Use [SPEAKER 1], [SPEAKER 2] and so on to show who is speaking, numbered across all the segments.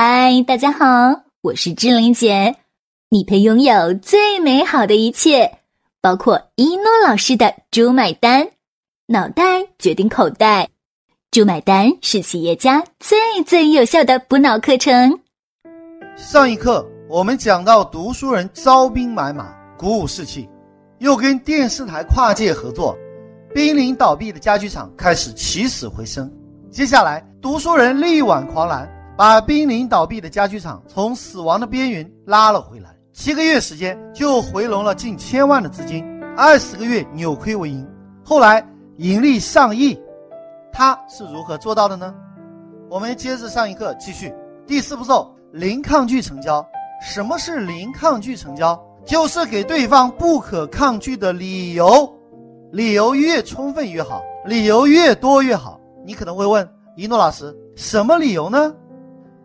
[SPEAKER 1] 嗨，大家好，我是志玲姐。你配拥有最美好的一切，包括一诺老师的“猪买单”，脑袋决定口袋，“猪买单”是企业家最最有效的补脑课程。
[SPEAKER 2] 上一课我们讲到读书人招兵买马，鼓舞士气，又跟电视台跨界合作，濒临倒闭的家具厂开始起死回生。接下来，读书人力挽狂澜，把濒临倒闭的家具厂从死亡的边缘拉了回来。七个月时间就回笼了近千万的资金，二十个月扭亏为盈，后来盈利上亿。他是如何做到的呢？我们接着上一课继续。第四步骤：零抗拒成交。什么是零抗拒成交？就是给对方不可抗拒的理由，理由越充分越好，理由越多越好。你可能会问一诺老师，什么理由呢？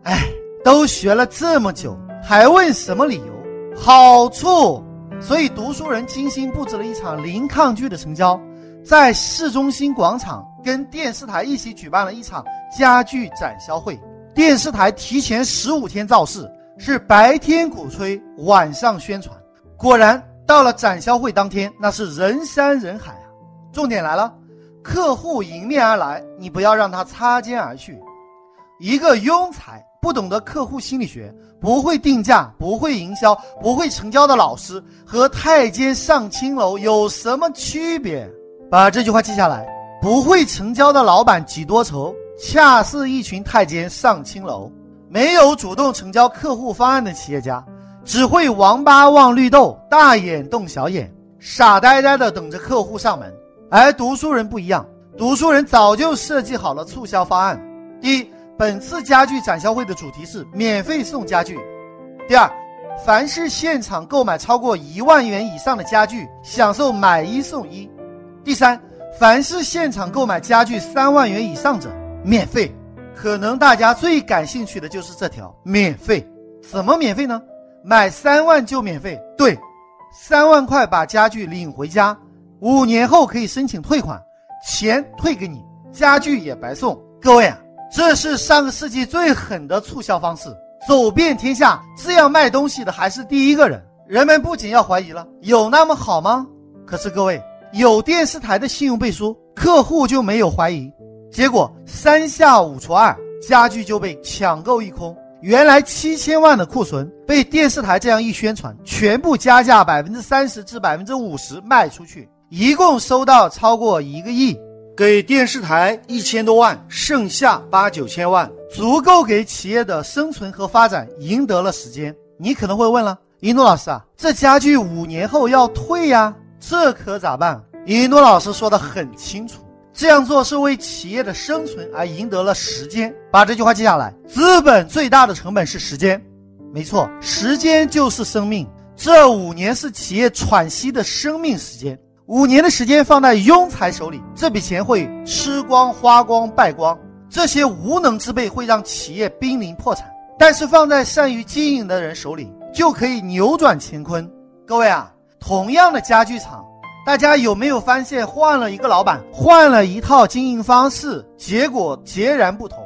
[SPEAKER 2] 哎，都学了这么久，还问什么理由？好处，所以读书人精心布置了一场零抗拒的成交，在市中心广场跟电视台一起举办了一场家具展销会。电视台提前十五天造势，是白天鼓吹，晚上宣传。果然，到了展销会当天，那是人山人海啊！重点来了，客户迎面而来，你不要让他擦肩而去。一个庸才。不懂得客户心理学，不会定价，不会营销，不会成交的老师和太监上青楼有什么区别？把这句话记下来：不会成交的老板几多愁，恰似一群太监上青楼。没有主动成交客户方案的企业家，只会王八望绿豆，大眼瞪小眼，傻呆呆的等着客户上门。而读书人不一样，读书人早就设计好了促销方案。第一。本次家具展销会的主题是免费送家具。第二，凡是现场购买超过一万元以上的家具，享受买一送一。第三，凡是现场购买家具三万元以上者，免费。可能大家最感兴趣的就是这条免费，怎么免费呢？买三万就免费，对，三万块把家具领回家，五年后可以申请退款，钱退给你，家具也白送。各位啊！这是上个世纪最狠的促销方式，走遍天下，这样卖东西的还是第一个人。人们不仅要怀疑了，有那么好吗？可是各位，有电视台的信用背书，客户就没有怀疑。结果三下五除二，家具就被抢购一空。原来七千万的库存，被电视台这样一宣传，全部加价百分之三十至百分之五十卖出去，一共收到超过一个亿。给电视台一千多万，剩下八九千万，足够给企业的生存和发展赢得了时间。你可能会问了，一诺老师啊，这家具五年后要退呀，这可咋办？一诺老师说的很清楚，这样做是为企业的生存而赢得了时间。把这句话记下来，资本最大的成本是时间，没错，时间就是生命，这五年是企业喘息的生命时间。五年的时间放在庸才手里，这笔钱会吃光、花光、败光。这些无能之辈会让企业濒临破产，但是放在善于经营的人手里，就可以扭转乾坤。各位啊，同样的家具厂，大家有没有发现换了一个老板，换了一套经营方式，结果截然不同？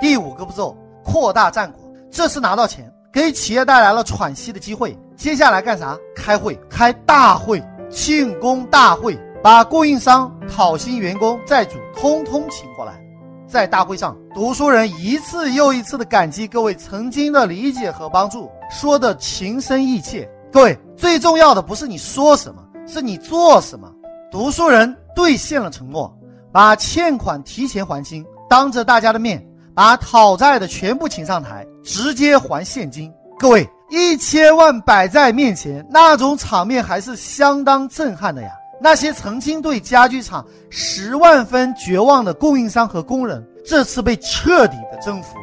[SPEAKER 2] 第五个步骤，扩大战果。这次拿到钱，给企业带来了喘息的机会。接下来干啥？开会，开大会。庆功大会，把供应商、讨薪员工、债主通通请过来。在大会上，读书人一次又一次的感激各位曾经的理解和帮助，说的情深意切。各位，最重要的不是你说什么，是你做什么。读书人兑现了承诺，把欠款提前还清，当着大家的面把讨债的全部请上台，直接还现金。各位。一千万摆在面前，那种场面还是相当震撼的呀！那些曾经对家具厂十万分绝望的供应商和工人，这次被彻底的征服，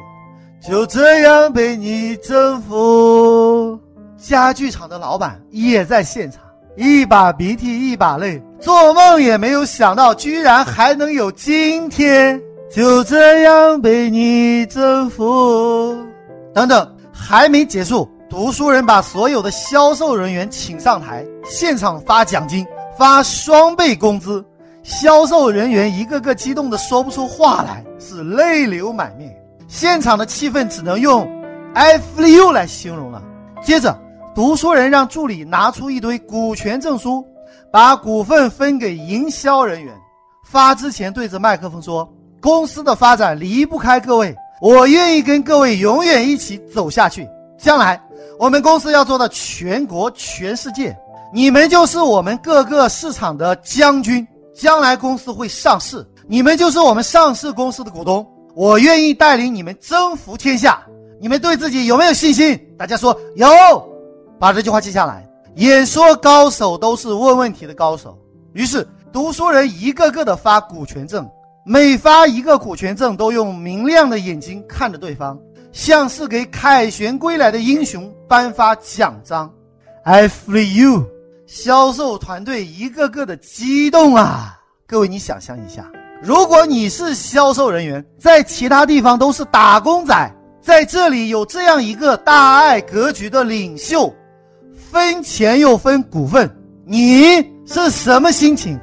[SPEAKER 2] 就这样被你征服。家具厂的老板也在现场，一把鼻涕一把泪，做梦也没有想到，居然还能有今天。就这样被你征服，等等，还没结束。读书人把所有的销售人员请上台，现场发奖金，发双倍工资。销售人员一个个激动的说不出话来，是泪流满面。现场的气氛只能用，I feel you 来形容了。接着，读书人让助理拿出一堆股权证书，把股份分给营销人员。发之前对着麦克风说：“公司的发展离不开各位，我愿意跟各位永远一起走下去。将来我们公司要做到全国、全世界，你们就是我们各个市场的将军。将来公司会上市，你们就是我们上市公司的股东。我愿意带领你们征服天下。你们对自己有没有信心？大家说有，把这句话记下来。演说高手都是问问题的高手。于是。读书人一个个的发股权证，每发一个股权证，都用明亮的眼睛看着对方，像是给凯旋归来的英雄颁发奖章。I free you，销售团队一个个的激动啊！各位，你想象一下，如果你是销售人员，在其他地方都是打工仔，在这里有这样一个大爱格局的领袖，分钱又分股份，你是什么心情？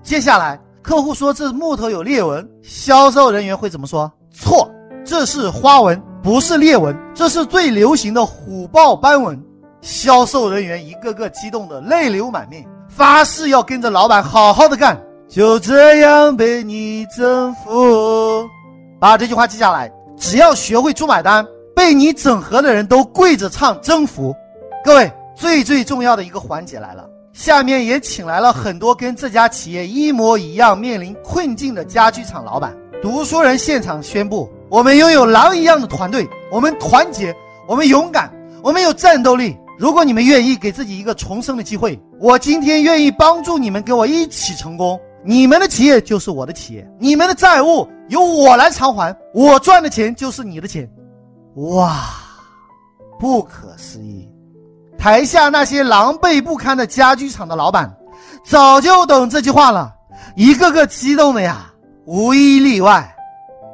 [SPEAKER 2] 接下来，客户说这木头有裂纹，销售人员会怎么说？错，这是花纹，不是裂纹，这是最流行的虎豹斑纹。销售人员一个个激动的泪流满面，发誓要跟着老板好好的干，就这样被你征服。把这句话记下来，只要学会猪买单，被你整合的人都跪着唱征服。各位，最最重要的一个环节来了。下面也请来了很多跟这家企业一模一样面临困境的家具厂老板。读书人现场宣布：我们拥有狼一样的团队，我们团结，我们勇敢，我们有战斗力。如果你们愿意给自己一个重生的机会，我今天愿意帮助你们，跟我一起成功。你们的企业就是我的企业，你们的债务由我来偿还，我赚的钱就是你的钱。哇，不可思议！台下那些狼狈不堪的家具厂的老板，早就懂这句话了，一个个激动的呀，无一例外，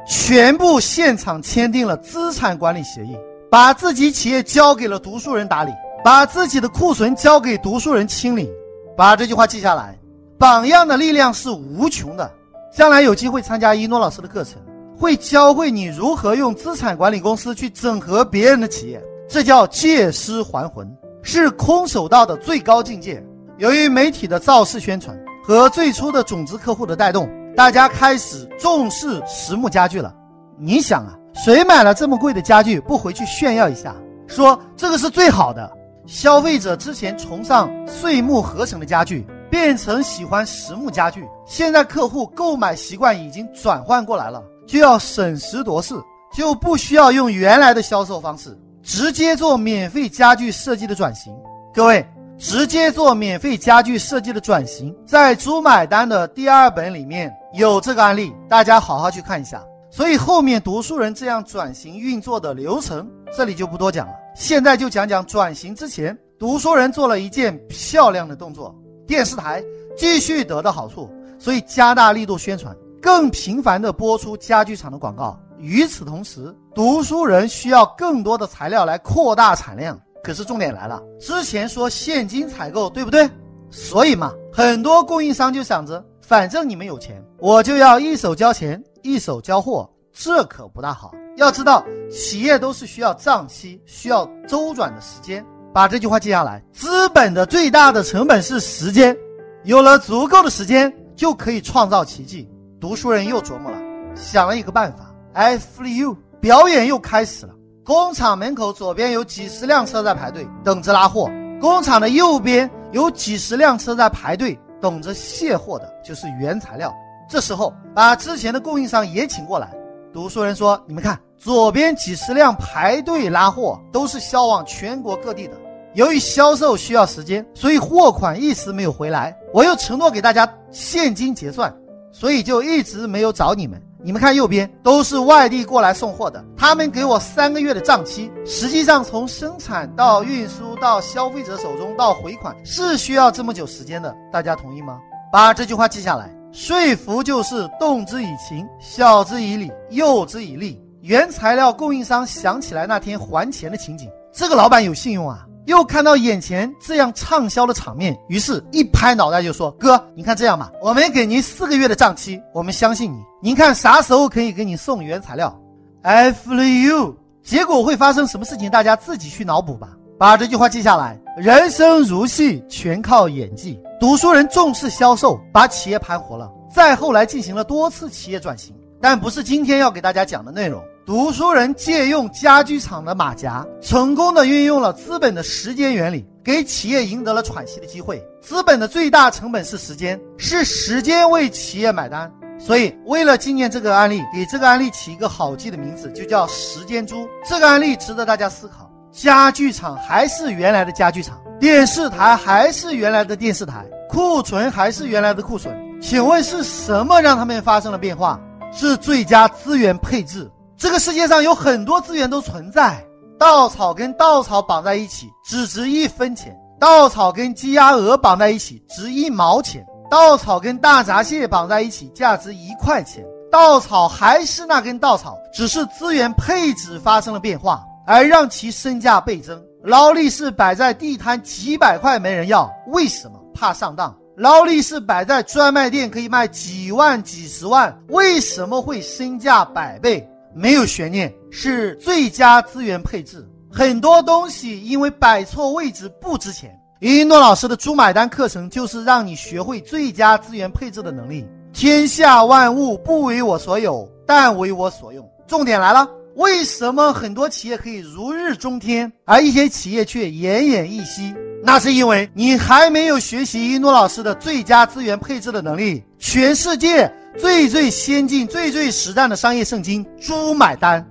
[SPEAKER 2] 全部现场签订了资产管理协议，把自己企业交给了读书人打理，把自己的库存交给读书人清理。把这句话记下来，榜样的力量是无穷的。将来有机会参加一诺老师的课程，会教会你如何用资产管理公司去整合别人的企业，这叫借尸还魂。是空手道的最高境界。由于媒体的造势宣传和最初的种子客户的带动，大家开始重视实木家具了。你想啊，谁买了这么贵的家具不回去炫耀一下，说这个是最好的？消费者之前崇尚碎木合成的家具，变成喜欢实木家具。现在客户购买习惯已经转换过来了，就要审时度势，就不需要用原来的销售方式。直接做免费家具设计的转型，各位，直接做免费家具设计的转型，在猪买单的第二本里面有这个案例，大家好好去看一下。所以后面读书人这样转型运作的流程，这里就不多讲了。现在就讲讲转型之前，读书人做了一件漂亮的动作，电视台继续得到好处，所以加大力度宣传，更频繁的播出家具厂的广告。与此同时，读书人需要更多的材料来扩大产量。可是重点来了，之前说现金采购，对不对？所以嘛，很多供应商就想着，反正你们有钱，我就要一手交钱，一手交货，这可不大好。要知道，企业都是需要账期、需要周转的时间。把这句话记下来：资本的最大的成本是时间，有了足够的时间，就可以创造奇迹。读书人又琢磨了，想了一个办法。I feel you，表演又开始了。工厂门口左边有几十辆车在排队等着拉货，工厂的右边有几十辆车在排队等着卸货的，就是原材料。这时候把之前的供应商也请过来。读书人说：“你们看，左边几十辆排队拉货，都是销往全国各地的。由于销售需要时间，所以货款一直没有回来。我又承诺给大家现金结算，所以就一直没有找你们。”你们看右边都是外地过来送货的，他们给我三个月的账期。实际上，从生产到运输到消费者手中到回款是需要这么久时间的，大家同意吗？把这句话记下来。说服就是动之以情，晓之以理，诱之以利。原材料供应商想起来那天还钱的情景，这个老板有信用啊。又看到眼前这样畅销的场面，于是一拍脑袋就说：“哥，你看这样吧，我们给您四个月的账期，我们相信你。您看啥时候可以给你送原材料？”I feel you，结果会发生什么事情，大家自己去脑补吧。把这句话记下来：人生如戏，全靠演技。读书人重视销售，把企业盘活了。再后来进行了多次企业转型，但不是今天要给大家讲的内容。读书人借用家具厂的马甲，成功的运用了资本的时间原理，给企业赢得了喘息的机会。资本的最大成本是时间，是时间为企业买单。所以，为了纪念这个案例，给这个案例起一个好记的名字，就叫“时间猪”。这个案例值得大家思考：家具厂还是原来的家具厂，电视台还是原来的电视台，库存还是原来的库存。请问是什么让他们发生了变化？是最佳资源配置。这个世界上有很多资源都存在，稻草跟稻草绑在一起只值一分钱，稻草跟鸡鸭鹅绑在一起值一毛钱，稻草跟大闸蟹绑在一起价值一块钱。稻草还是那根稻草，只是资源配置发生了变化，而让其身价倍增。劳力士摆在地摊几百块没人要，为什么？怕上当。劳力士摆在专卖店可以卖几万、几十万，为什么会身价百倍？没有悬念，是最佳资源配置。很多东西因为摆错位置不值钱。一诺老师的猪买单课程就是让你学会最佳资源配置的能力。天下万物不为我所有，但为我所用。重点来了，为什么很多企业可以如日中天，而一些企业却奄奄一息？那是因为你还没有学习一诺老师的最佳资源配置的能力。全世界。最最先进、最最实战的商业圣经《猪买单》。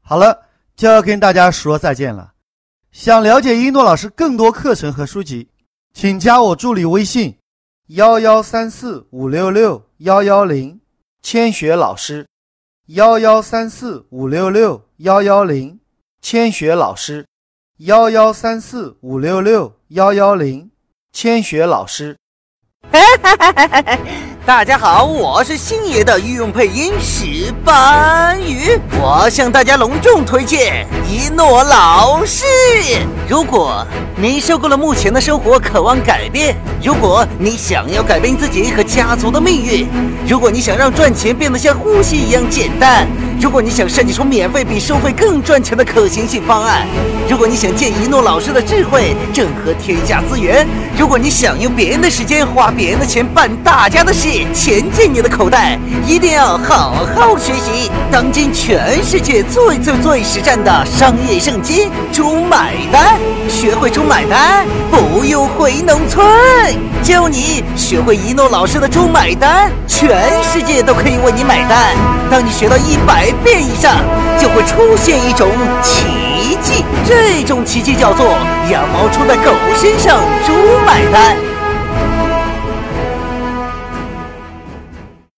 [SPEAKER 2] 好了，就要跟大家说再见了。想了解一诺老师更多课程和书籍，请加我助理微信：幺幺三四五六六幺幺零，千雪老师。幺幺三四五六六幺幺零，千雪老师。幺幺三四五六六幺幺零，千雪老师。
[SPEAKER 3] 大家好，我是星爷的御用配音石斑鱼，我向大家隆重推荐一诺老师。如果你受够了目前的生活，渴望改变；如果你想要改变自己和家族的命运；如果你想让赚钱变得像呼吸一样简单；如果你想设计出免费比收费更赚钱的可行性方案；如果你想借一诺老师的智慧整合天下资源；如果你想用别人的时间花别人的钱办大家的事。钱进你的口袋，一定要好好学习当今全世界最最最实战的商业圣经《猪买单》，学会猪买单，不用回农村。教你学会一诺老师的猪买单，全世界都可以为你买单。当你学到一百遍以上，就会出现一种奇迹，这种奇迹叫做羊毛出在狗身上，猪买单。